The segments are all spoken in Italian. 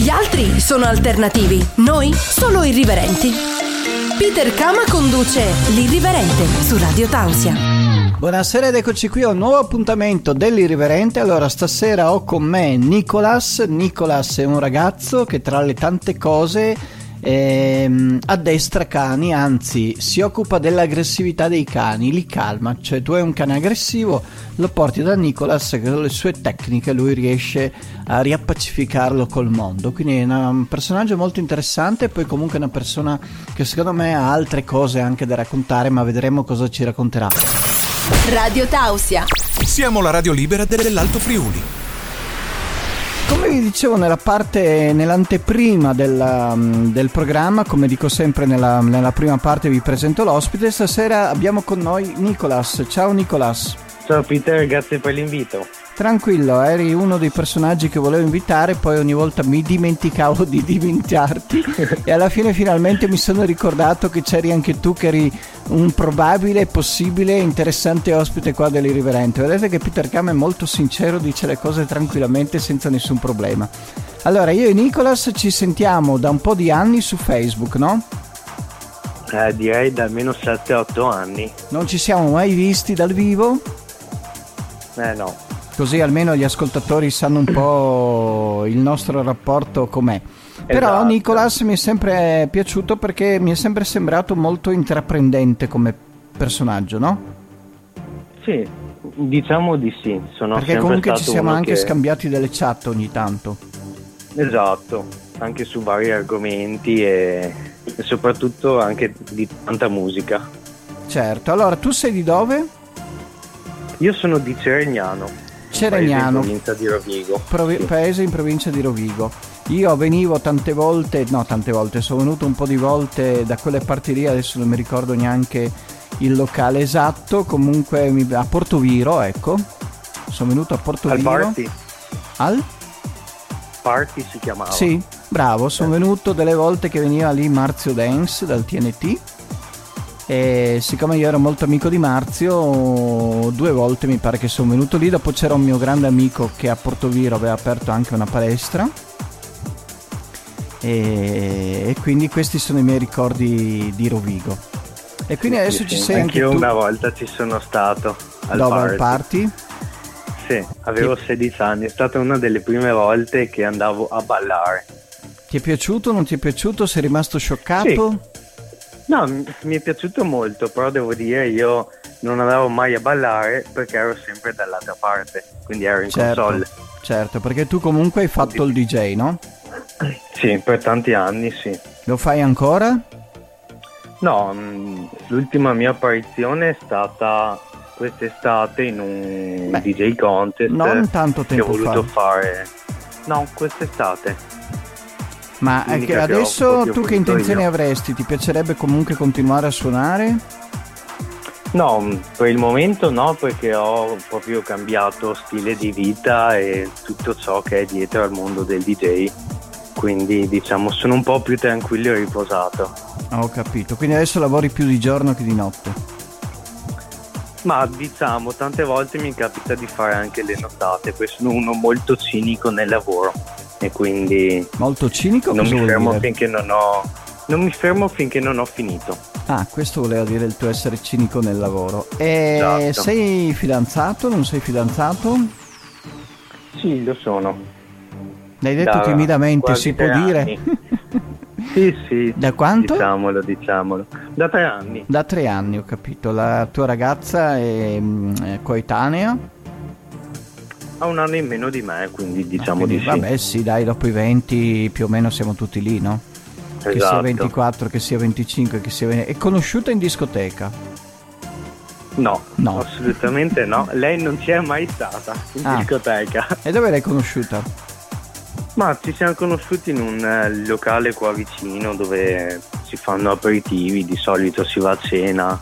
Gli altri sono alternativi, noi solo irriverenti. Peter Kama conduce L'Irriverente su Radio Tausia. Buonasera ed eccoci qui a un nuovo appuntamento dell'Irriverente. Allora, stasera ho con me Nicolas. Nicolas è un ragazzo che tra le tante cose ehm, addestra cani, anzi si occupa dell'aggressività dei cani, li calma, cioè tu hai un cane aggressivo, lo porti da Nicolas che con le sue tecniche lui riesce a riappacificarlo col mondo, quindi è un personaggio molto interessante e poi comunque una persona che secondo me ha altre cose anche da raccontare, ma vedremo cosa ci racconterà. Radio Tausia. Siamo la radio libera dell'Alto Friuli. Come vi dicevo nella parte, nell'anteprima del, del programma, come dico sempre nella, nella, prima parte vi presento l'ospite, stasera abbiamo con noi Nicolas. Ciao Nicolas. Ciao Peter, grazie per l'invito. Tranquillo, eri uno dei personaggi che volevo invitare, poi ogni volta mi dimenticavo di dimenticarti e alla fine finalmente mi sono ricordato che c'eri anche tu che eri un probabile, possibile, interessante ospite qua dell'Irriverente. Vedete che Peter Cam è molto sincero, dice le cose tranquillamente senza nessun problema. Allora, io e Nicolas ci sentiamo da un po' di anni su Facebook, no? Eh, direi da almeno 7-8 anni. Non ci siamo mai visti dal vivo? Eh no così almeno gli ascoltatori sanno un po' il nostro rapporto com'è. Però esatto. Nicolas mi è sempre piaciuto perché mi è sempre sembrato molto intraprendente come personaggio, no? Sì, diciamo di sì. Sono perché comunque ci siamo anche che... scambiati delle chat ogni tanto. Esatto, anche su vari argomenti e, e soprattutto anche di tanta musica. Certo, allora tu sei di dove? Io sono di Ceregnano. Ceregnano, paese in provincia di Rovigo. Provi-. Paese in provincia di Rovigo. Io venivo tante volte, no tante volte, sono venuto un po' di volte da quelle parti lì, adesso non mi ricordo neanche il locale esatto, comunque a Portoviro, ecco. Sono venuto a Portoviro. Al party? Al? Party si chiamava. Sì, bravo, sono venuto delle volte che veniva lì Marzio Dance dal TNT e siccome io ero molto amico di Marzio due volte mi pare che sono venuto lì dopo c'era un mio grande amico che a Portoviro aveva aperto anche una palestra e, e quindi questi sono i miei ricordi di Rovigo e quindi sì, adesso sì, ci sì. sei anche tu una volta ci sono stato al dove party. al party? Sì, avevo Ti- 16 anni, è stata una delle prime volte che andavo a ballare. ti è piaciuto? non ti è piaciuto? sei rimasto scioccato? No, mi è piaciuto molto, però devo dire io non andavo mai a ballare perché ero sempre dall'altra parte, quindi ero in certo, console. certo perché tu comunque hai fatto il DJ no? Sì, per tanti anni sì. lo fai ancora? No, l'ultima mia apparizione è stata quest'estate in un Beh, DJ contest non tanto che ho tempo voluto fa. fare. No, quest'estate. Ma adesso tu che intenzioni io. avresti? Ti piacerebbe comunque continuare a suonare? No, per il momento no, perché ho proprio cambiato stile di vita e tutto ciò che è dietro al mondo del DJ. Quindi diciamo sono un po' più tranquillo e riposato. Ho capito, quindi adesso lavori più di giorno che di notte. Ma diciamo, tante volte mi capita di fare anche le nottate, poi sono uno molto cinico nel lavoro e quindi Molto cinico? non mi fermo dire? finché non ho non mi fermo finché non ho finito. Ah, questo voleva dire il tuo essere cinico nel lavoro. E Esatto. sei fidanzato? Non sei fidanzato? Sì, lo sono. L'hai detto Da timidamente, si può dire? Sì, sì. Da quanto? Diciamolo, diciamolo. Da tre anni. Da tre anni, ho capito. La tua ragazza è, mm, è coetanea? Ha un anno in meno di me, quindi diciamo Ah, Quindi, di sì. Vabbè, sì, dai, dopo i 20 più o meno siamo tutti lì, no? Che sia Esatto. 24, che sia 25, che sia... È conosciuta in discoteca? No, No. assolutamente no. Lei non c'è mai stata in Ah. discoteca. E dove l'hai conosciuta? Ma ci siamo conosciuti in un eh, locale qua vicino dove si fanno aperitivi, di solito si va a cena,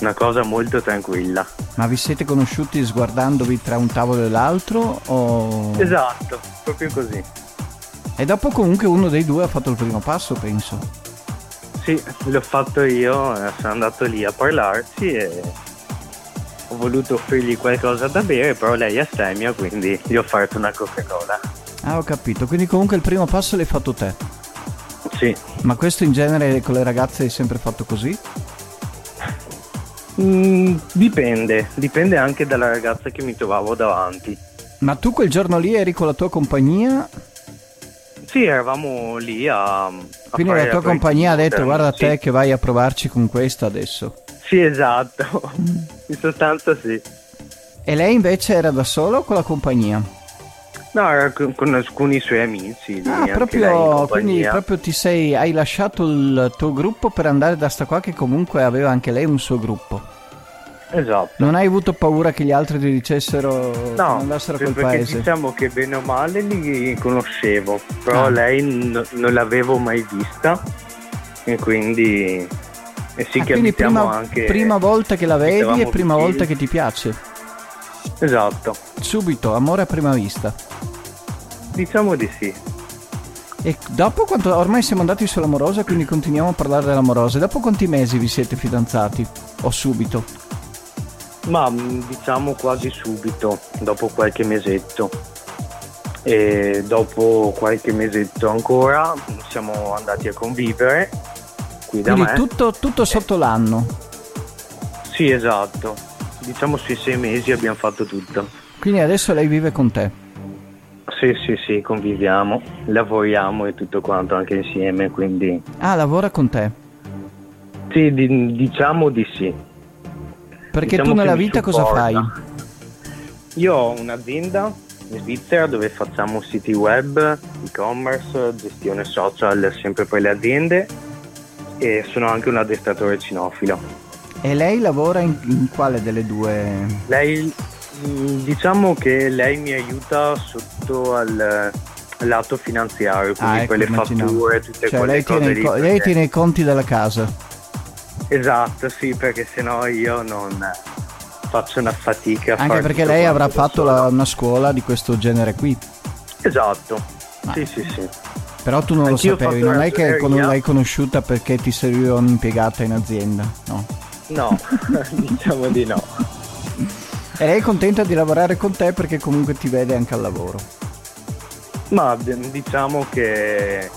una cosa molto tranquilla. Ma vi siete conosciuti sguardandovi tra un tavolo e l'altro? O... Esatto, proprio così. E dopo comunque uno dei due ha fatto il primo passo, penso. Sì, l'ho fatto io, eh, sono andato lì a parlarci e ho voluto offrirgli qualcosa da bere, però lei è astemia, quindi gli ho offerto una Coca-Cola. Ah, ho capito. Quindi comunque il primo passo l'hai fatto te. Sì. Ma questo in genere con le ragazze hai sempre fatto così? Mm, dipende, dipende anche dalla ragazza che mi trovavo davanti. Ma tu quel giorno lì eri con la tua compagnia? Sì, eravamo lì a... a Quindi la tua compagnia ha detto guarda sì. te che vai a provarci con questa adesso. Sì, esatto. In sostanza sì. E lei invece era da sola o con la compagnia? No, con, con alcuni suoi amici. Ah, proprio, quindi proprio ti sei, hai lasciato il tuo gruppo per andare da sta qua che comunque aveva anche lei un suo gruppo. Esatto. Non hai avuto paura che gli altri ti dicessero che No, andassero a quel perché paese? diciamo che bene o male li conoscevo, però Ah. lei n- non l'avevo mai vista e quindi... E sì Ah, che quindi prima, anche... prima volta che la vedi e prima vicini. volta che ti piace. Esatto, Subito, amore a prima vista. diciamo di sì. E dopo quanto ormai siamo andati sull'amorosa, quindi continuiamo a parlare dell'amorosa. Dopo quanti mesi vi siete fidanzati? O subito? Ma mh, diciamo quasi subito, dopo qualche mesetto. E dopo qualche mesetto ancora siamo andati a convivere qui da Quindi me. tutto, tutto sotto l'anno. Sì, esatto. Diciamo sui sei mesi abbiamo fatto tutto. Quindi adesso lei vive con te. Sì, sì, sì, conviviamo, lavoriamo e tutto quanto anche insieme, quindi Ah, lavora con te. sì, di- diciamo di sì. Perché Diciamo tu nella vita cosa fai? Io ho un'azienda in Svizzera dove facciamo siti web, e-commerce, gestione social sempre per le aziende e sono anche un addestratore cinofilo. E lei lavora in, in quale delle due? Lei, diciamo che lei mi aiuta sotto al lato finanziario, quindi Ah, ecco, quelle immaginavo. fatture, tutte Cioè, quelle lei cose tiene, lì, co- lei perché- tiene i conti della casa. Esatto, sì, perché sennò io non faccio una fatica. a Anche perché lei avrà fatto la- una scuola di questo genere qui. Esatto. Ah. Sì, sì, sì. Però tu non Anch'io lo sapevi, non è che con- l'hai conosciuta perché ti serviva un'impiegata in azienda, no. No, diciamo di no. E lei è contenta di lavorare con te perché comunque ti vede anche al lavoro. Ma diciamo che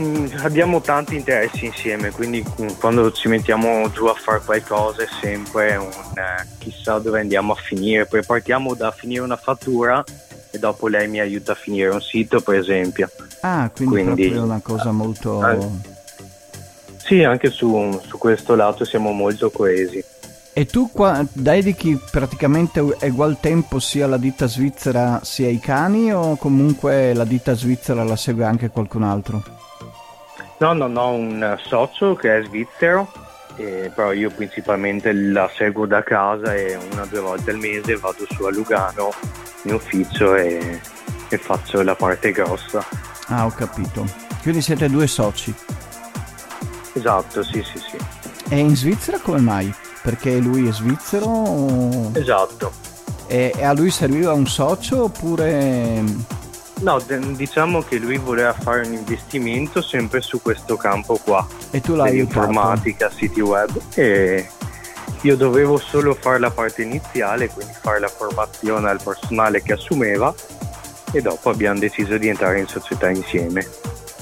mm, abbiamo tanti interessi insieme, quindi mm, quando ci mettiamo giù a fare qualcosa è sempre un eh, chissà dove andiamo a finire. Poi partiamo da finire una fattura e dopo lei mi aiuta a finire un sito, per esempio. Ah, quindi, Quindi- proprio una cosa molto... Ah. Sì, anche su, su questo lato siamo molto coesi. E tu qua dedichi praticamente ugual tempo sia alla ditta svizzera sia ai cani o comunque la ditta svizzera la segue anche qualcun altro? No, non ho un socio che è svizzero, eh, però io principalmente la seguo da casa e una o due volte al mese vado su a Lugano in ufficio e, e faccio la parte grossa. Ah, ho capito. Quindi siete due soci. Esatto, sì, sì, sì. E in Svizzera come mai? Perché lui è svizzero o- Esatto. e, e a lui serviva un socio oppure... No, diciamo che lui voleva fare un investimento sempre su questo campo qua, E tu l'hai aiutato? dell'informatica, siti web e io dovevo solo fare la parte iniziale, quindi fare la formazione al personale che assumeva e dopo abbiamo deciso di entrare in società insieme.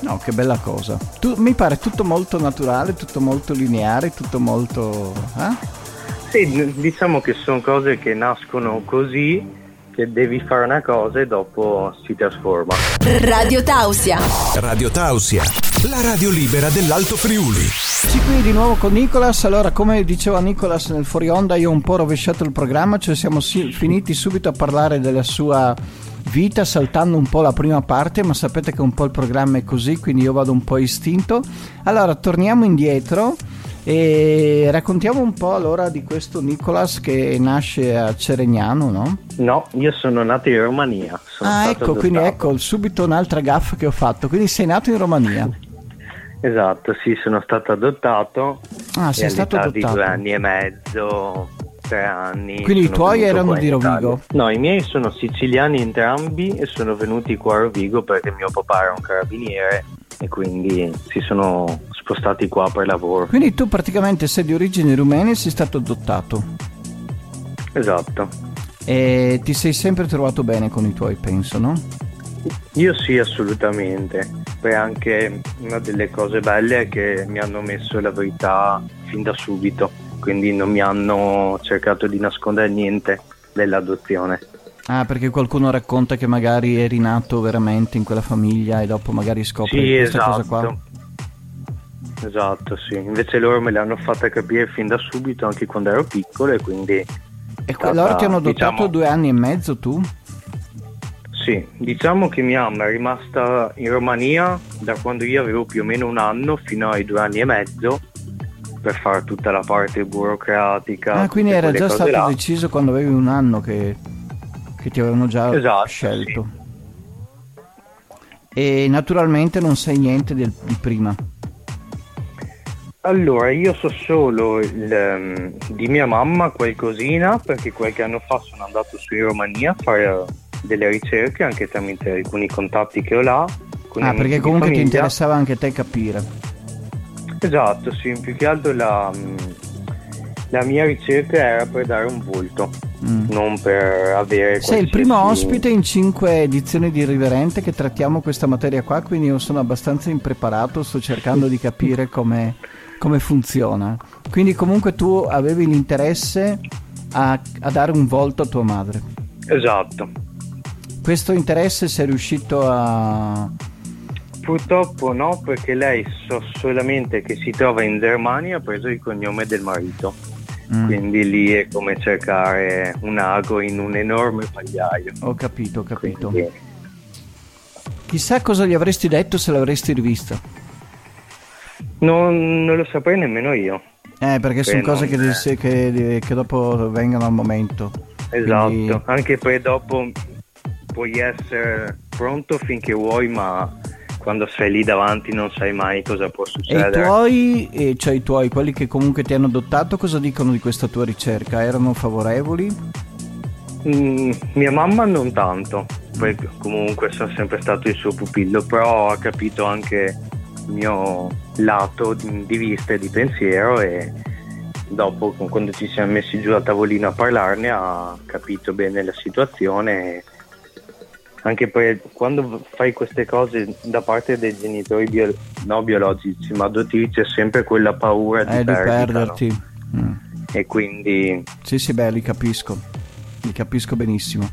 No, che bella cosa. Tu- mi pare tutto molto naturale, tutto molto lineare, tutto molto... eh? Sì, diciamo che sono cose che nascono così, che devi fare una cosa e dopo si trasforma. Radio Tausia. Radio Tausia, la radio libera dell'Alto Friuli. Eccoci qui di nuovo con Nicolas. Allora, come diceva Nicolas nel fuori onda, io ho un po' rovesciato il programma, cioè siamo si- finiti subito a parlare della sua vita, saltando un po' la prima parte, ma sapete che un po' il programma è così, quindi io vado un po' istinto. Allora, torniamo indietro e raccontiamo un po' allora di questo Nicolas che nasce a Ceregnano, no? No, io sono nato in Romania. Sono ah, ecco, quindi adottato. ecco subito un'altra gaffa che ho fatto. Quindi sei nato in Romania. Esatto, sì, sono stato adottato. Ah, sei stato all'età di due adottato. anni e mezzo, tre anni. Quindi i tuoi erano di. Rovigo? No, i miei sono siciliani entrambi e sono venuti qua a Rovigo perché mio papà era un carabiniere e quindi si sono spostati qua per lavoro. Quindi tu praticamente sei di origini rumene e sei stato adottato. Esatto. E ti sei sempre trovato bene con i tuoi, penso, no? Io sì, assolutamente. Poi anche una delle cose belle è che mi hanno messo la verità fin da subito, quindi non mi hanno cercato di nascondere niente dell'adozione. Ah, perché qualcuno racconta che magari eri nato veramente in quella famiglia e dopo magari scopri sì, questa esatto. cosa qua. Esatto, sì. Invece loro me l'hanno fatta capire fin da subito, anche quando ero piccolo, e quindi... E que- loro ti hanno adottato diciamo, due anni e mezzo tu? Sì, diciamo che mia mamma è rimasta in Romania da quando io avevo più o meno un anno fino ai due anni e mezzo per fare tutta la parte burocratica. Ah, quindi era già stato là. deciso quando avevi un anno che, che ti avevano già Esatto, scelto. E naturalmente non sai niente del- di prima. Allora, io so solo il, ehm, di mia mamma qualcosina perché qualche anno fa sono andato su in Romania a fare delle ricerche anche tramite alcuni contatti che ho là. con Ah, perché comunque ti interessava anche a te capire. Esatto, sì, più che altro la, mm, la mia ricerca era per dare un volto, Mm. non per avere... Sei il primo ospite in cinque edizioni di Riverente che trattiamo questa materia qua, quindi io sono abbastanza impreparato, sto cercando di capire come, come funziona. Quindi comunque tu avevi l'interesse a, a dare un volto a tua madre. Esatto. Questo interesse sei riuscito a... Purtroppo no, perché lei so solamente che si trova in Germania ha preso il cognome del marito. Mm, Quindi lì è come cercare un ago in un enorme pagliaio. Ho capito, ho capito. Quindi, Chissà cosa gli avresti detto se l'avresti rivista. non, non lo saprei nemmeno io. Eh, perché sono cose che, è- che- che dopo vengono al momento. Esatto, Quindi- anche poi dopo puoi essere pronto finché vuoi, ma quando sei lì davanti non sai mai cosa può E i succedere. tuoi, e cioè i tuoi, quelli che comunque ti hanno adottato, cosa dicono di questa tua ricerca? Erano favorevoli? Mm, mia mamma non tanto, poi comunque sono sempre stato il suo pupillo, però ha capito anche il mio lato di di vista e di pensiero e dopo quando ci siamo messi giù a tavolino a parlarne ha capito bene la situazione e anche poi quando fai queste cose da parte dei genitori bio- no biologici ma adottivi c'è sempre quella paura di, Eh, di perdita, no? perderti. Mm. e quindi Sì, sì, beh, li capisco. Li capisco benissimo.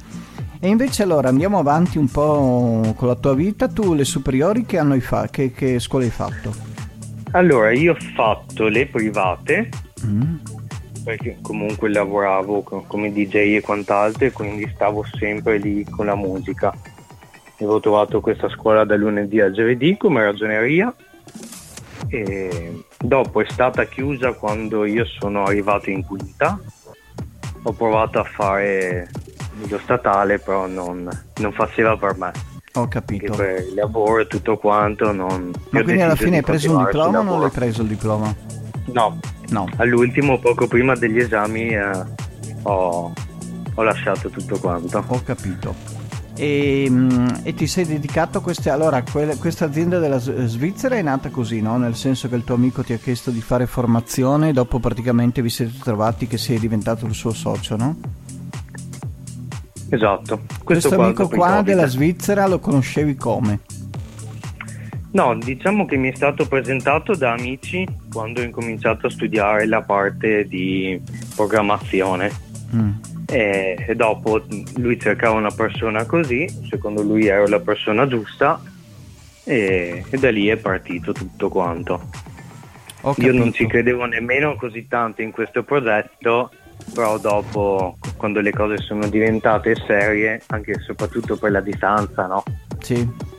E invece allora andiamo avanti un po' con la tua vita. Tu le superiori che fatto? Che, che scuola hai fatto? allora io ho fatto le private Mm. Perché comunque lavoravo co- come DJ e quant'altro e quindi stavo sempre lì con la musica. Avevo trovato questa scuola da lunedì a giovedì come ragioneria e dopo è stata chiusa quando io sono arrivato in quinta. Ho provato a fare lo statale però non, non faceva per me. Ho capito. per il lavoro e tutto quanto non... Ma quindi alla fine hai preso un diploma o non l'hai preso il diploma? No, No. all'ultimo, poco prima degli esami, eh, ho, ho lasciato tutto quanto. Ho capito. E, mm, e ti sei dedicato a queste... Allora, quelle- questa azienda della Svizzera è nata così, no? Nel senso che il tuo amico ti ha chiesto di fare formazione e dopo praticamente vi siete trovati che sei diventato il suo socio, no? Esatto. Questo qua amico qua della Svizzera lo conoscevi come? No, diciamo che mi è stato presentato da amici quando ho incominciato a studiare la parte di programmazione. Mm. E, e dopo lui cercava una persona così, secondo lui ero la persona giusta e, e da lì è partito tutto quanto. Io non ci credevo nemmeno così tanto in questo progetto, però dopo, quando le cose sono diventate serie, anche e soprattutto per la distanza, no? Sì.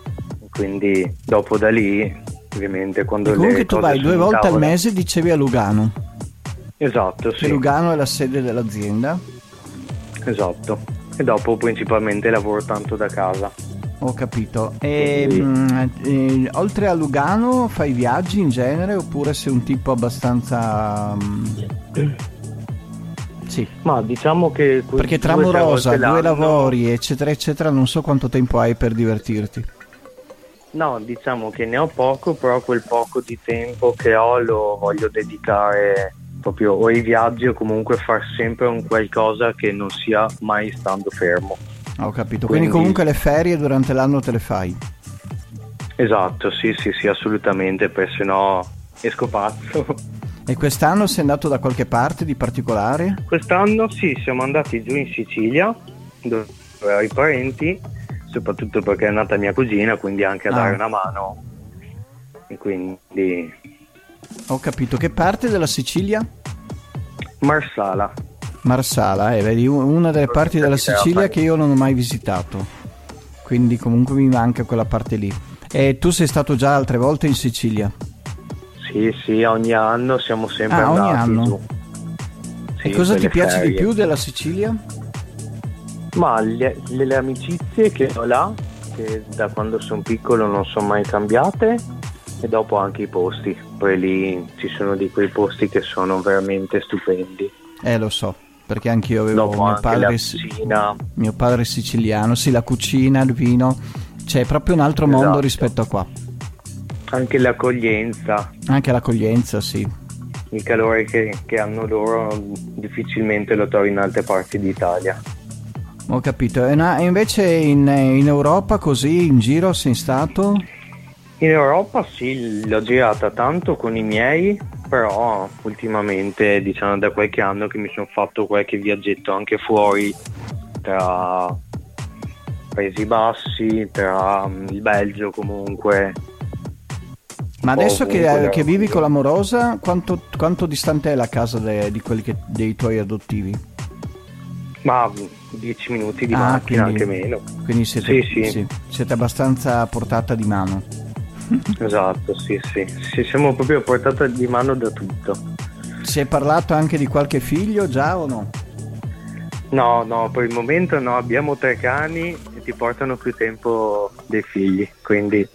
Quindi dopo da lì, ovviamente, quando E comunque tu vai due volte al tavola- mese, dicevi a Lugano. Esatto, sì, Lugano è la sede dell'azienda. esatto. E dopo principalmente lavoro tanto da casa. Ho capito. E, Quindi- mm, eh, oltre a Lugano fai viaggi in genere oppure sei un tipo abbastanza... mm, Sì, Ma diciamo che... perché tra volte due lavori, eccetera, eccetera, non so quanto tempo hai per divertirti. No, diciamo che ne ho poco, però quel poco di tempo che ho lo voglio dedicare proprio o ai viaggi o comunque far sempre un qualcosa che non sia mai stando fermo. Ho capito, quindi, quindi comunque le ferie durante l'anno te le fai? Esatto, sì, sì, sì, assolutamente, perché sennò esco pazzo. E quest'anno sei andato da qualche parte di particolare? Quest'anno sì, siamo andati giù in Sicilia, dove avevo i parenti, soprattutto perché è nata mia cugina, quindi anche a ah. dare una mano. E quindi... Ho capito, che parte della Sicilia? Marsala. Marsala, eh, vedi, una delle parti della Sicilia che io non ho mai visitato. Quindi comunque mi manca quella parte lì. E tu sei stato già altre volte in Sicilia? Sì, sì, ogni anno siamo sempre ah, andati ogni anno. Sì, e cosa ti piace ferie. di più della Sicilia? Ma le, le, amicizie che ho là, che da quando sono piccolo non sono mai cambiate, e dopo anche i posti. Poi lì ci sono di quei posti che sono veramente stupendi. Eh, lo so, perché anche io avevo mio padre, mio padre siciliano, sì, la cucina, il vino, c'è proprio un altro esatto. mondo rispetto a qua. Anche l'accoglienza. Anche l'accoglienza, sì. Il calore che, che hanno loro difficilmente lo trovi in altre parti d'Italia. Ho capito. E invece in, in, Europa così in giro sei stato? In Europa sì, l'ho girata tanto con i miei, però ultimamente diciamo da qualche anno che mi sono fatto qualche viaggetto anche fuori tra Paesi Bassi, tra mm, il Belgio comunque ma adesso che, che, vivi con l'amorosa, quanto, quanto, distante è la casa de, di quelli che, dei tuoi adottivi? Ma 10 minuti di ah, macchina, quindi, anche meno. Quindi siete, sì, sì. Sì, siete abbastanza a portata di mano. esatto, sì, sì, sì. Siamo proprio a portata di mano da tutto. Si è parlato anche di qualche figlio già o no? No, no, per il momento no, abbiamo tre cani e ti portano più tempo dei figli, quindi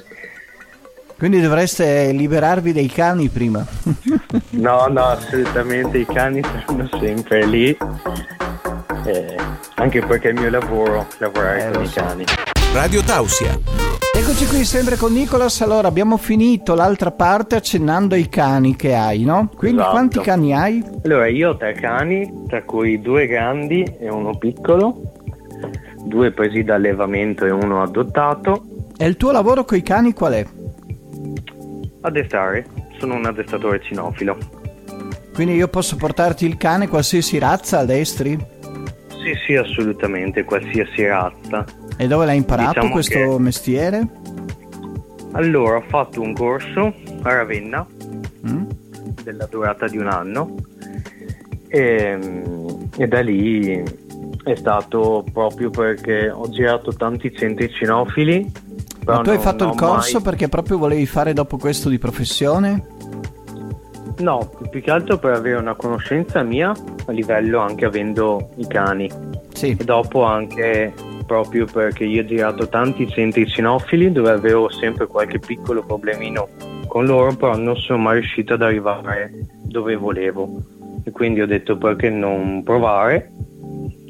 quindi dovreste liberarvi dei cani prima. no, no, assolutamente i cani sono sempre lì. Eh, anche perché è il mio lavoro lavorare eh, con i so. cani. Radio Tausia. Eccoci qui sempre con Nicolas. Allora, abbiamo finito l'altra parte accennando ai cani che hai, no? Quindi esatto. quanti cani hai? Allora, io ho tre cani, tra cui due grandi e uno piccolo, due presi da allevamento e uno adottato. E il tuo lavoro con i cani qual è? Addestrare, sono un addestratore cinofilo. Quindi io posso portarti il cane qualsiasi razza addestri? Sì, sì, assolutamente, qualsiasi razza. E dove l'hai imparato diciamo questo che... mestiere? Allora, ho fatto un corso a Ravenna mm? della durata di un anno e, e da lì è stato proprio perché ho girato tanti centri cinofili ma tu hai fatto il corso mai... perché proprio volevi fare dopo questo di professione? No, più che altro per avere una conoscenza mia a livello anche avendo i cani. Sì. E dopo anche proprio perché io ho girato tanti centri cinofili dove avevo sempre qualche piccolo problemino con loro, però non sono mai riuscito ad arrivare dove volevo. E quindi ho detto perché non provare?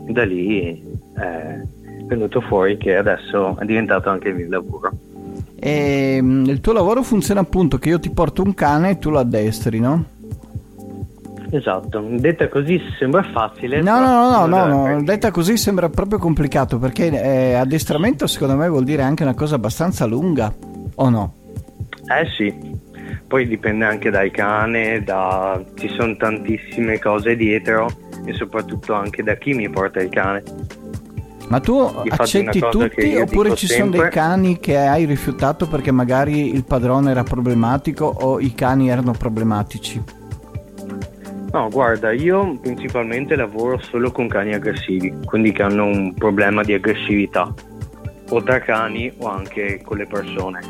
E da lì eh, venuto fuori che adesso è diventato anche il mio lavoro. E ehm, il tuo lavoro funziona appunto che io ti porto un cane e tu lo addestri, no? Esatto, detta così sembra facile. No, no, no, no, no, no. detta così sembra proprio complicato perché eh, addestramento secondo me vuol dire anche una cosa abbastanza lunga, o no? Eh sì, poi dipende anche dal cane, da... ci sono tantissime cose dietro e soprattutto anche da chi mi porta il cane. Ma tu accetti tutti oppure ci sempre... sono dei cani che hai rifiutato perché magari il padrone era problematico o i cani erano problematici? No, guarda, io principalmente lavoro solo con cani aggressivi, quindi che hanno un problema di aggressività, o tra cani o anche con le persone.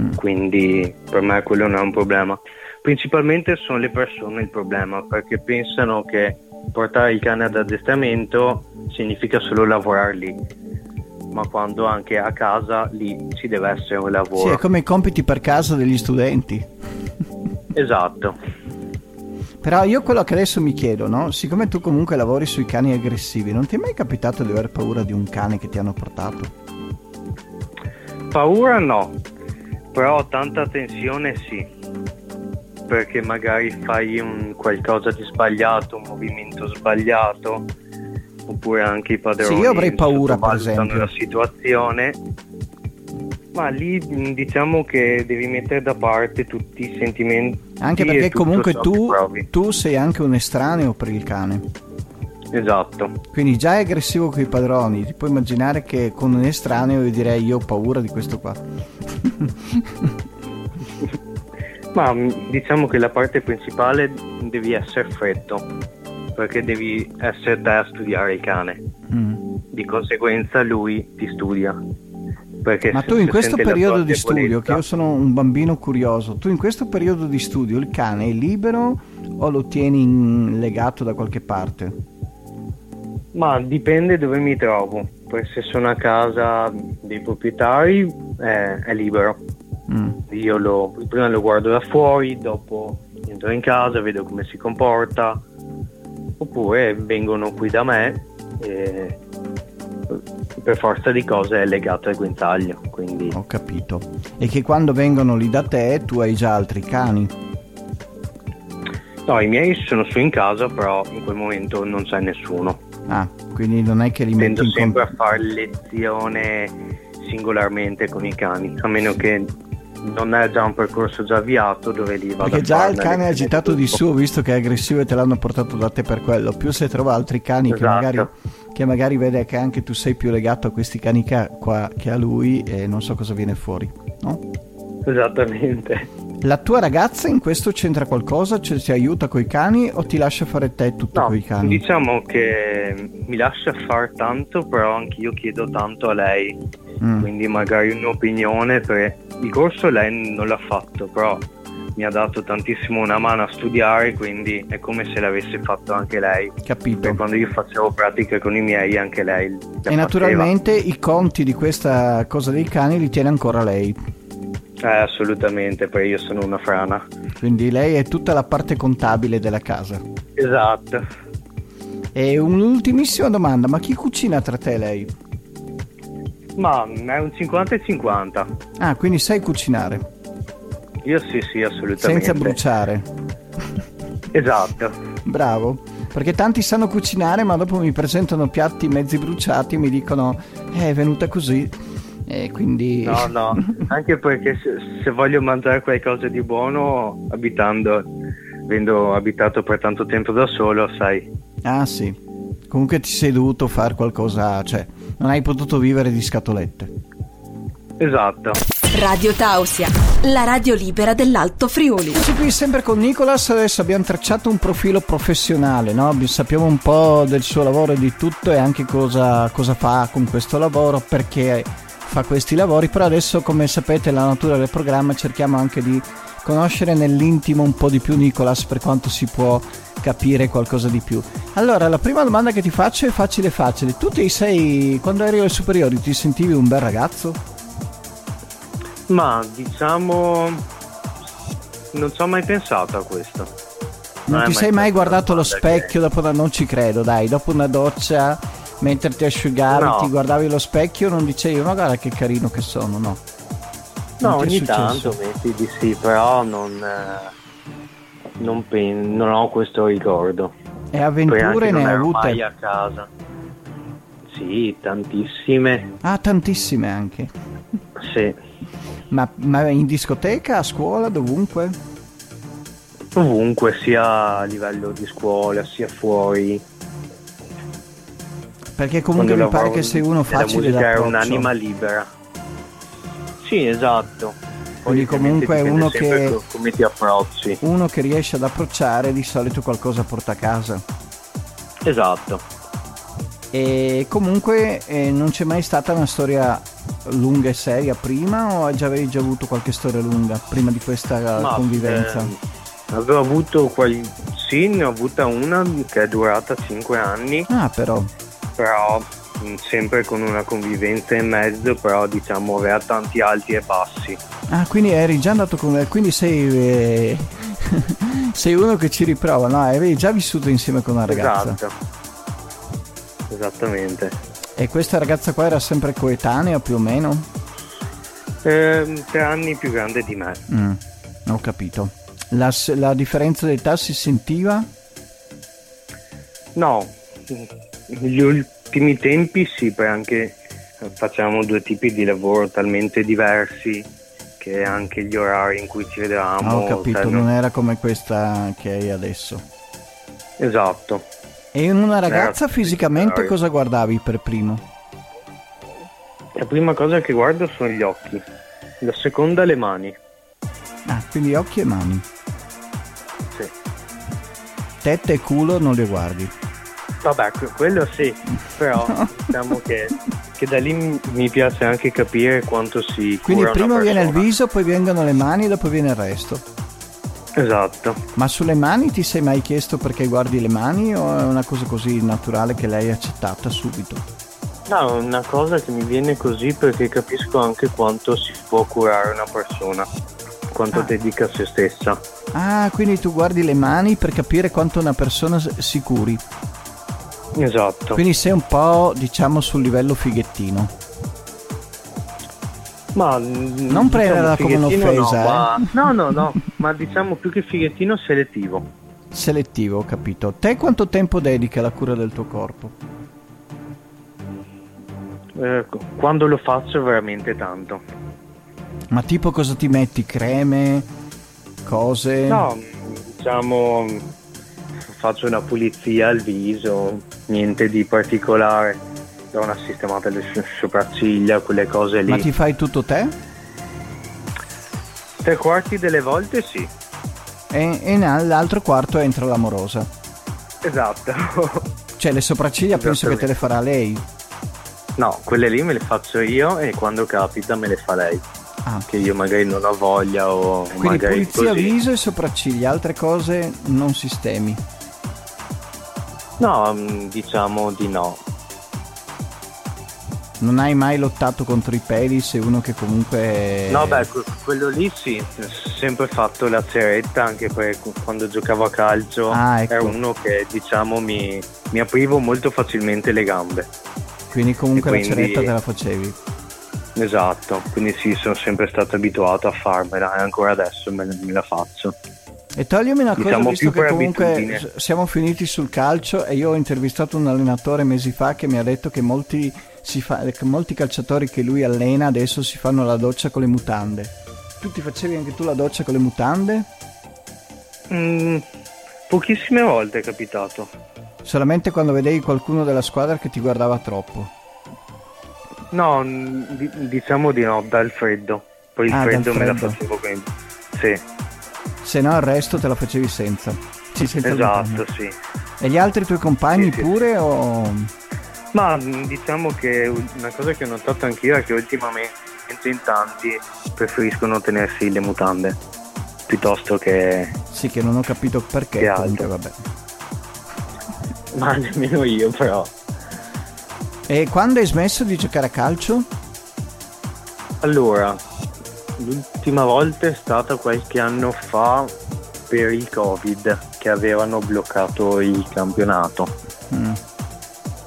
Mm. Quindi per me quello non è un problema. Principalmente sono le persone il problema, perché pensano che portare il cane ad addestramento significa solo lavorare lì, ma quando anche a casa lì ci deve essere un lavoro. Sì, è come i compiti per casa degli studenti. esatto. Però io quello che adesso mi chiedo, no? Siccome tu comunque lavori sui cani aggressivi, non ti è mai capitato di aver paura di un cane che ti hanno portato? Paura no, però tanta tensione sì perché magari fai un qualcosa di sbagliato, un movimento sbagliato oppure anche i padroni. Sì, io avrei paura, per esempio. la situazione. Ma lì diciamo che devi mettere da parte tutti i sentimenti. Anche perché comunque tu, tu sei anche un estraneo per il cane. Esatto. Quindi già è aggressivo con i padroni. Ti puoi immaginare che con un estraneo io direi io ho paura di questo qua. Ma mh, diciamo che la parte principale devi essere freddo, perché devi essere te a studiare il cane. Mm. Di conseguenza lui ti studia. Ma tu in questo periodo di studio, che io sono un bambino curioso, tu in questo periodo di studio il cane è libero o lo tieni legato da qualche parte? Ma dipende dove mi trovo, perché se sono a casa dei proprietari eh, è libero. Mm. Io lo, prima lo guardo da fuori, dopo entro in casa, vedo come si comporta, oppure vengono qui da me e per forza di cose è legato al guinzaglio, quindi Ho capito. E che quando vengono lì da te tu hai già altri cani. no, i miei sono su in casa, però in quel momento non c'è nessuno. Ah, quindi non è che li metti Tendo in sempre a contatto. fare lezione singolarmente con i cani, a meno che non è già un percorso già avviato dove li vado Perché già il cane è agitato di suo, visto che è aggressivo e te l'hanno portato da te per quello. Più se trova altri cani che, Esatto. magari, che magari vede che anche tu sei più legato a questi cani che qua, che a lui e non so cosa viene fuori. No? Esattamente. La tua ragazza in questo c'entra qualcosa? Cioè ti aiuta coi cani o ti lascia fare te tutto No, coi cani? diciamo che mi lascia fare tanto, però anch'io chiedo tanto a lei, Mm. quindi magari un'opinione. Per... Il corso lei non l'ha fatto, però mi ha dato tantissimo una mano a studiare, quindi è come se l'avesse fatto anche lei. Capito. Perché quando io facevo pratiche con i miei, anche lei. le E faceva. naturalmente i conti di questa cosa dei cani li tiene ancora lei. Eh, assolutamente, perché io sono una frana. Quindi lei è tutta la parte contabile della casa. Esatto. E un'ultimissima domanda, ma chi cucina tra te e lei? Ma è un 50 e 50. Ah, quindi sai cucinare, Io sì, sì, assolutamente. senza bruciare. Esatto. Bravo. Perché tanti sanno cucinare, ma dopo mi presentano piatti mezzi bruciati e mi dicono "Eh, è venuta così. E quindi No, no, anche perché se, se voglio mangiare qualcosa di buono, abitando, avendo abitato per tanto tempo da solo, sai, Ah, sì. Comunque ti sei dovuto fare qualcosa, cioè non hai potuto vivere di scatolette. esatto. Radio Tausia, la radio libera dell'Alto Friuli. Eccoci qui sempre con Nicolas, adesso abbiamo tracciato un profilo professionale, no? sappiamo un po' del suo lavoro e di tutto e anche cosa, cosa fa con questo lavoro, perché fa questi lavori, però adesso come sapete la natura del programma cerchiamo anche di conoscere nell'intimo un po' di più Nicolas per quanto si può capire qualcosa di più. Allora, la prima domanda che ti faccio è facile facile. Tu ti sei, quando eri alle superiori, ti sentivi un bel ragazzo? Ma diciamo, non ci ho mai pensato a questo. Non è ti sei mai guardato allo domanda che- specchio dopo una... Non ci credo, dai, dopo una doccia, mentre ti asciugavi, No. ti guardavi allo specchio, non dicevi, ma guarda che carino che sono, no. No, Non è ogni tanto metti di sì, però non, eh, non, pen- non ho questo ricordo. E avventure ne hai avute? mai a casa. Sì, tantissime. Ah, tantissime anche. Sì. Ma, ma in discoteca, a scuola, dovunque? Ovunque, sia a livello di scuola, sia fuori. Perché comunque mi pare che sei uno facile musica era d'approccio. un'anima libera. Sì, esatto. Poi Quindi comunque è uno che- co- come ti approcci. Uno che riesce ad approcciare di solito qualcosa porta a casa. Esatto. E comunque eh, non c'è mai stata una storia lunga e seria prima o già avevi già avuto qualche storia lunga prima di questa Ma, convivenza? ehm, avevo avuto qual- sì, ne ho avuta una che è durata 5 anni, Ah, però. Però mh, sempre con una convivenza in mezzo, però diciamo aveva tanti alti e bassi. Ah, quindi eri già andato con quindi sei eh, sei uno che ci riprova, no? Avevi già vissuto insieme con una ragazza. Esatto. Esattamente. E questa ragazza qua era sempre coetanea più o meno? Ehm, tre anni più grande di me. Mm, ho capito. La, la differenza d'età si sentiva? No, negli ultimi tempi sì, poi anche facciamo due tipi di lavoro talmente diversi che anche gli orari in cui ci vedevamo... Ah, ho capito, cioè, non era come questa che hai adesso. Esatto. E in una ragazza Era fisicamente cosa guardavi per primo? La prima cosa che guardo sono gli occhi, la seconda le mani. Ah, quindi occhi e mani. Sì. Tette e culo non le guardi. Vabbè, que- quello sì, però diciamo che, che da lì mi piace anche capire quanto si Quindi cura una prima viene il viso, poi vengono le mani e dopo viene il resto. Esatto. Ma sulle mani ti sei mai chiesto perché guardi le mani o è una cosa così naturale che l'hai accettata subito? No, è una cosa che mi viene così perché capisco anche quanto si può curare una persona, quanto Ah. dedica a se stessa. Ah, quindi tu guardi le mani per capire quanto una persona si curi. Esatto. Quindi sei un po', diciamo, sul livello fighettino. Ma mm, Non prenderla come fighettino un'offesa, no, ma- eh. no, no, no, ma diciamo più che fighettino selettivo. Selettivo, ho capito. Te quanto tempo dedichi alla cura del tuo corpo? Eh, quando lo faccio veramente tanto. Ma tipo cosa ti metti? Creme? Cose? No, diciamo faccio una pulizia al viso, niente di particolare. Do una sistemata alle so- sopracciglia, quelle cose lì. Ma ti fai tutto te? Tre quarti delle volte sì. E, e nell'altro quarto entra l'amorosa. Esatto. Cioè le sopracciglia penso che te le farà lei. no, quelle lì me le faccio io e quando capita me le fa lei. Ah. Che io magari non ho voglia o Quindi magari pulizia così. viso e sopracciglia, altre cose non sistemi. No, mm, diciamo di no. Non hai mai lottato contro i peli, sei uno che comunque... No, beh, que- quello lì sì, ho sempre fatto la ceretta anche perché quando giocavo a calcio Ah, ecco. ero uno che diciamo mi, mi aprivo molto facilmente le gambe. Quindi comunque e la quindi- ceretta te la facevi. Esatto, quindi sì, sono sempre stato abituato a farmela e ancora adesso me, me la faccio. E toglimi una cosa, Diciamo visto che comunque abitudine. siamo finiti sul calcio e io ho intervistato un allenatore mesi fa che mi ha detto che molti, si fa- che molti calciatori che lui allena adesso si fanno la doccia con le mutande. Tu ti facevi anche tu la doccia con le mutande? Mm, pochissime volte è capitato. Solamente quando vedevi qualcuno della squadra che ti guardava troppo. No, di- diciamo di no, dal freddo. Poi il Ah, dal freddo me la freddo. facevo con... Sì, Se no il resto te la facevi senza. Sì, senza esatto, sì. E gli altri tuoi compagni Sì, sì, pure o... Ma mh, diciamo che una cosa che ho notato anch'io è che ultimamente in tanti preferiscono tenersi le mutande piuttosto che... Sì, che non ho capito perché. Che comunque, altro? vabbè. Ma nemmeno io però. E quando hai smesso di giocare a calcio? Allora, l'ultima volta è stata qualche anno fa per il Covid che avevano bloccato il campionato. Mm.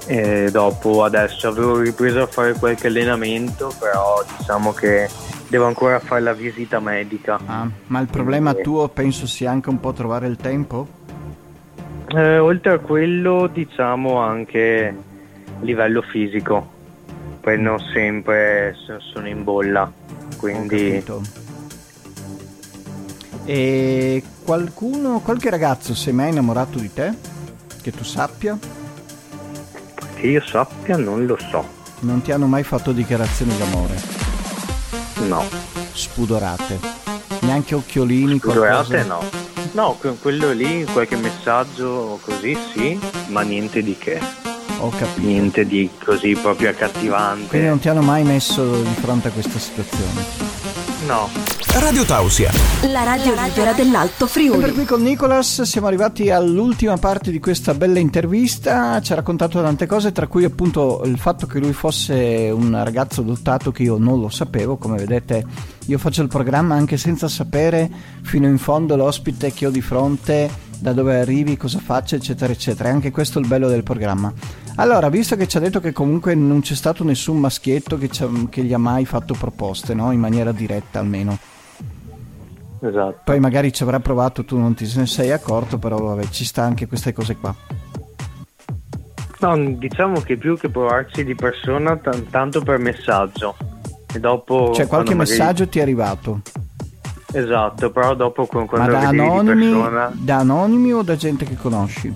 E dopo adesso avevo ripreso a fare qualche allenamento, però diciamo che devo ancora fare la visita medica. Ah, ma il problema Quindi- tuo penso sia anche un po' trovare il tempo? Eh, oltre a quello, diciamo anche a livello fisico. Poi non sempre so- sono in bolla, quindi. E qualcuno, qualche ragazzo si è mai innamorato di te? Che tu sappia? che io sappia non lo so. Non ti hanno mai fatto dichiarazioni d'amore? No, Spudorate? Neanche occhiolini? Colorate qualcosa? no. No, que- quello lì, qualche messaggio così sì, ma niente di che. Ho capito. Niente di così proprio Quindi accattivante. non ti hanno mai messo di fronte a questa situazione? No. Radio Tausia, La radio libera dell'Alto Sempre Friuli. qui con Nicolas siamo arrivati all'ultima parte di questa bella intervista, ci ha raccontato tante cose, tra cui appunto il fatto che lui fosse un ragazzo dotato che io non lo sapevo, come vedete io faccio il programma anche senza sapere fino in fondo l'ospite che ho di fronte, da dove arrivi, cosa faccia, eccetera, eccetera. E anche questo è il bello del programma. Allora, visto che ci ha detto che comunque non c'è stato nessun maschietto che, che gli ha mai fatto proposte, no? In maniera diretta almeno. Esatto. Poi magari ci avrà provato, tu non ti ne sei accorto, però vabbè, ci sta anche queste cose qua. No, diciamo che più che provarci di persona, t- tanto per messaggio. E dopo... Cioè qualche magari- messaggio ti è arrivato? Esatto, però dopo con- Ma quando da vedi di anonimi, persona... da anonimi o da gente che conosci?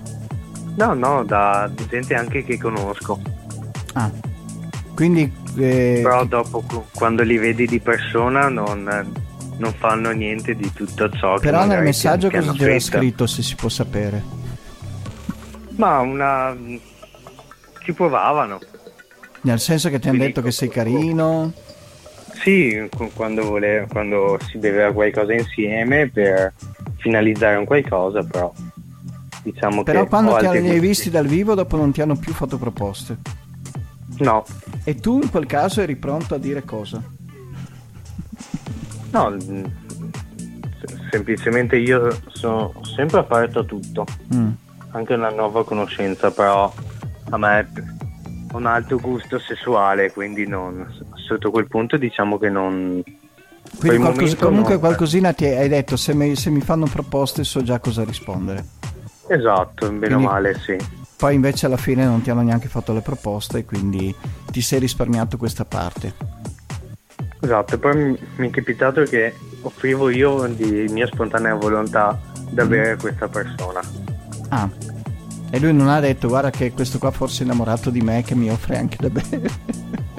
No, no, da gente anche che conosco. Ah, quindi... eh, Però dopo quando li vedi di persona non, non fanno niente di tutto ciò che però nel messaggio ti cosa aveva scritto. se si può sapere? Ma una... ci provavano. Nel senso che ti hanno detto che sei carino? Sì, quando, vole- quando si beveva qualcosa insieme per finalizzare un qualcosa, però diciamo Però quando ti altri li hai gusti. visti dal vivo dopo non ti hanno più fatto proposte. No, E tu in quel caso eri pronto a dire cosa? no, mm, se- semplicemente io sono sempre aperto a tutto. Mm. anche una nuova conoscenza, però a me ho un alto gusto sessuale, quindi non, sotto quel punto diciamo che non... Quindi qualcos- comunque no. qualcosina ti hai detto, se mi, se mi fanno proposte so già cosa rispondere. Esatto, bene o male sì. Poi invece alla fine non ti hanno neanche fatto le proposte, quindi ti sei risparmiato questa parte. Esatto, poi mi è capitato che offrivo io di mia spontanea volontà di avere questa persona. Ah, e lui non ha detto guarda che questo qua forse è innamorato di me che mi offre anche da bere.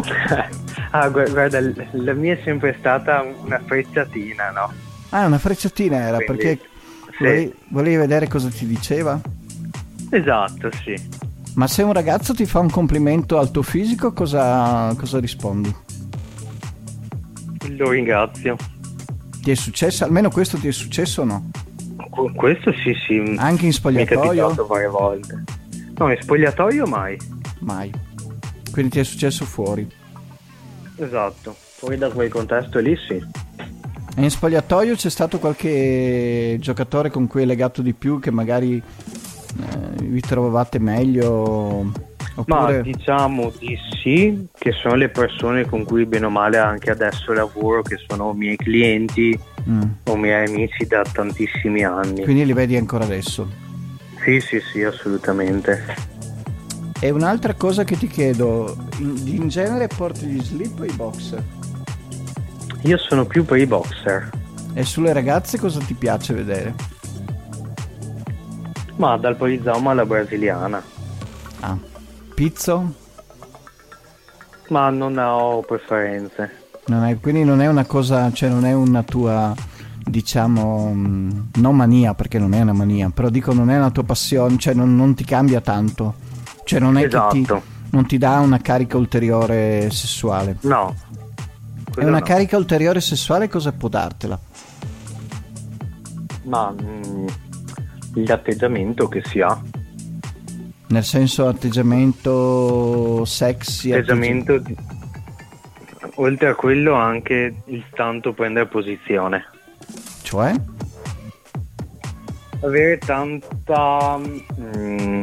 ah, gu- guarda, la mia è sempre stata una frecciatina, no? Ah, una frecciatina era, Quindi, perché sì. volevi, volevi vedere cosa ti diceva? Esatto, sì. Ma se un ragazzo ti fa un complimento al tuo fisico, cosa, cosa rispondi? Lo ringrazio. Ti è successo? Almeno questo ti è successo o no? Qu- Questo sì, sì. Anche in Mi è spogliatoio? capitato varie volte. No, in spogliatoio mai. Mai. Quindi ti è successo fuori. Esatto. Fuori da quel contesto lì sì. E in spogliatoio c'è stato qualche giocatore con cui hai legato di più che magari eh, vi trovavate meglio? Ma Oppure... diciamo di sì, che sono le persone con cui bene o male anche adesso lavoro, che sono miei clienti Mm. o miei amici da tantissimi anni. Quindi li vedi ancora adesso. Sì, sì, sì, assolutamente. E un'altra cosa che ti chiedo, in, in genere porti gli slip o i boxer? Io sono più per i boxer, E sulle ragazze cosa ti piace vedere? ma dal polizoma alla brasiliana. Ah, pizzo? Ma non ho preferenze. Non è- quindi non è una cosa, cioè non è una tua, diciamo, mh, non mania, perché non è una mania, però dico non è una tua passione, cioè non, non ti cambia tanto. Cioè non è che ti, Esatto. non ti dà una carica ulteriore sessuale. No. E una no. carica ulteriore sessuale cosa può dartela? Ma mm, l'atteggiamento che si ha, Nel senso atteggiamento sexy, l'atteggiamento, di- oltre a quello anche il tanto prendere posizione. cioè? Avere tanta mm,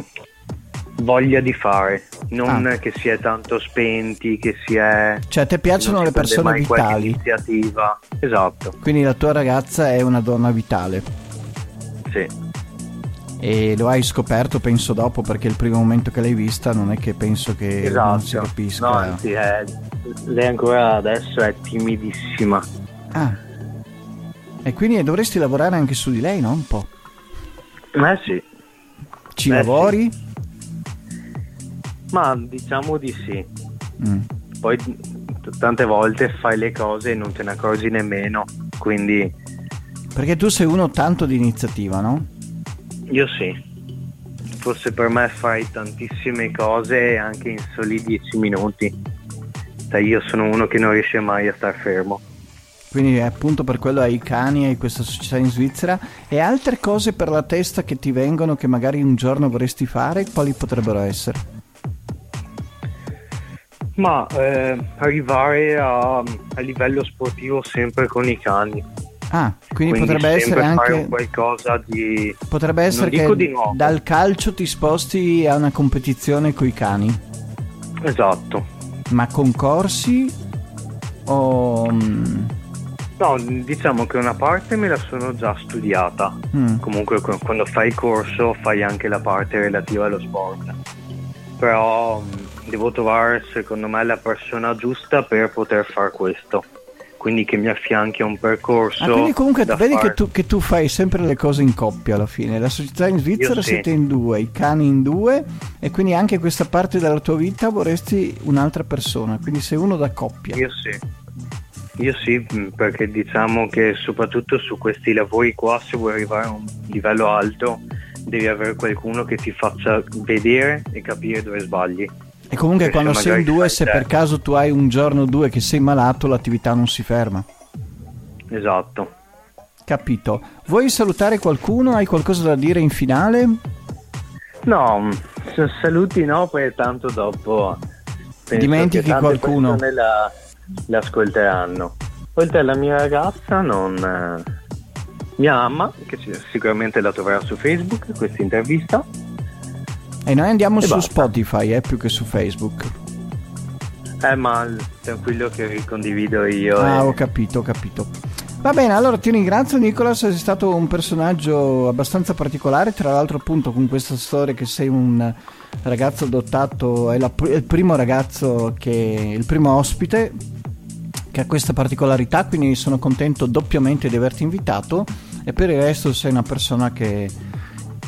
voglia di fare, non Ah. che si è tanto spenti, che si è... Cioè te piacciono le persone vitali, iniziativa. Esatto, quindi la tua ragazza è una donna vitale sì. e lo hai scoperto penso dopo perché il primo momento che l'hai vista non è che penso che non si Esatto. capisca. No, anzi, è- lei ancora adesso è timidissima. Ah. E quindi dovresti lavorare anche su di lei, no? Un po'. Eh sì, Ci Eh, lavori? Ma diciamo di sì. Mm. Poi t- tante volte fai le cose e non te ne accorgi nemmeno, quindi Perché tu sei uno tanto di iniziativa, no? io sì. Forse per me fai tantissime cose anche in soli dieci minuti. Cioè, io sono uno che non riesce mai a star fermo. Quindi appunto per quello hai i cani, hai questa società in Svizzera e altre cose per la testa che ti vengono che magari un giorno vorresti fare, quali potrebbero essere? Ma eh, arrivare a, a livello sportivo sempre con i cani. Ah, quindi, potrebbe sempre essere anche qualcosa di potrebbe essere che di dal calcio ti sposti a una competizione con i cani, esatto. ma concorsi o mm, No, diciamo che una parte me la sono già studiata. mm, Comunque qu- quando fai il corso fai anche la parte relativa allo sport. però mh, devo trovare secondo me la persona giusta per poter fare questo quindi che mi affianchi a un percorso. Ah, quindi comunque vedi che, tu, che tu, fai sempre le cose in coppia alla fine. La società in Svizzera sì. siete in due, i cani in due e quindi anche questa parte della tua vita vorresti un'altra persona, quindi sei uno da coppia. Io sì. Io sì, perché diciamo che soprattutto su questi lavori qua, se vuoi arrivare a un livello alto, devi avere qualcuno che ti faccia vedere e capire dove sbagli. E comunque Perché quando sei in due, se per caso tu hai un giorno o due che sei malato, l'attività non si ferma. Esatto. Capito. Vuoi salutare qualcuno? Hai qualcosa da dire in finale? No, saluti no, poi tanto dopo Dimentichi qualcuno. La, l'ascolteranno. Oltre alla mia ragazza, non, eh, mia mamma, che sicuramente la troverà su Facebook, questa intervista. E noi andiamo E su basta. Spotify, eh, più che su Facebook. Eh, ma tranquillo che ricondivido io. Ah, e- ho capito, ho capito. Va bene, allora ti ringrazio Nicolas, sei stato un personaggio abbastanza particolare, tra l'altro appunto con questa storia che sei un ragazzo adottato, è, la- è il primo ragazzo che, il primo ospite che ha questa particolarità, quindi sono contento doppiamente di averti invitato e per il resto sei una persona che,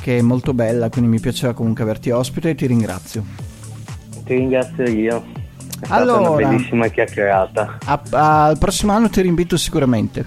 che è molto bella, quindi mi piaceva comunque averti ospite e ti ringrazio. Ti ringrazio io. È stata Allora. una bellissima chiacchierata. A- al prossimo anno ti rinvito sicuramente,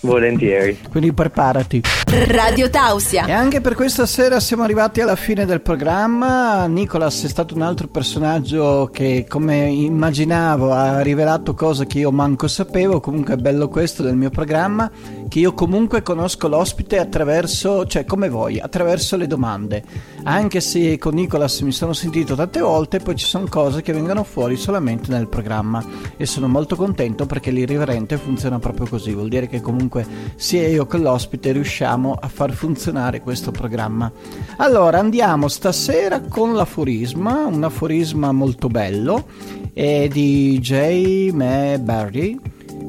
Volentieri. quindi preparati. Radio Tausia. E anche per questa sera siamo arrivati alla fine del programma. Nicolas è stato un altro personaggio che, come immaginavo, ha rivelato cose che io manco sapevo. Comunque è bello questo del mio programma, che io comunque conosco l'ospite attraverso, cioè come voi, attraverso le domande. Anche se con Nicolas mi sono sentito tante volte, poi ci sono cose che vengono fuori solamente nel programma. E sono molto contento perché l'irriverente funziona proprio così. Vuol dire che comunque sia io che l'ospite riusciamo a far funzionare questo programma. Allora andiamo stasera con l'aforisma, un aforisma molto bello, è di J. May Barry.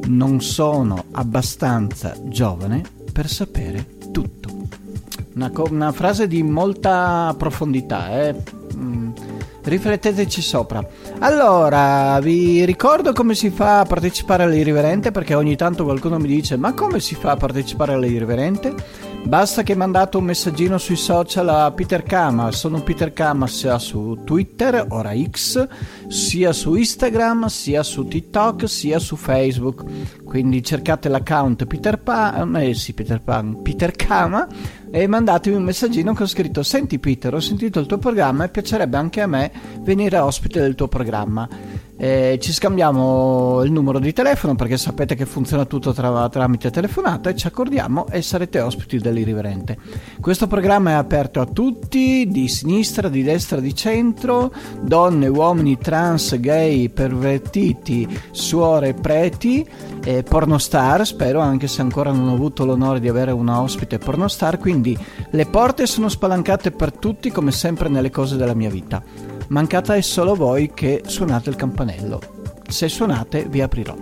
Non sono abbastanza giovane per sapere tutto. Una, co- una frase di molta profondità, eh? Mm, rifletteteci sopra. Allora, vi ricordo come si fa a partecipare all'irriverente perché ogni tanto qualcuno mi dice ma come si fa a partecipare all'irriverente? Basta che mandate un messaggino sui social a Peter Kama, sono Peter Kama sia su Twitter, ora X, sia su Instagram, sia su TikTok, sia su Facebook. Quindi cercate l'account Peter Pan, eh sì Peter Pan, Peter Kama e mandatemi un messaggino con scritto Senti Peter, ho sentito il tuo programma e piacerebbe anche a me venire ospite del tuo programma. Eh, ci scambiamo il numero di telefono perché sapete che funziona tutto tra- tramite telefonata e ci accordiamo e sarete ospiti dell'irriverente. Questo programma è aperto a tutti, di sinistra, di destra, di centro, donne, uomini, trans, gay, pervertiti, suore, preti, eh, pornostar, spero anche se ancora non ho avuto l'onore di avere una ospite pornostar, quindi le porte sono spalancate per tutti come sempre nelle cose della mia vita. Mancata è solo voi che suonate il campanello. Se suonate vi aprirò.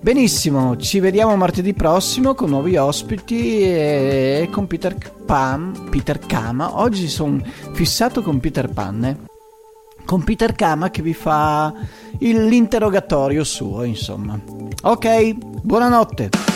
Benissimo, ci vediamo martedì prossimo con nuovi ospiti e con Peter Pan, Peter Kama. Oggi sono fissato con Peter Pan, eh? con Peter Kama che vi fa l'interrogatorio suo, insomma. Ok, buonanotte.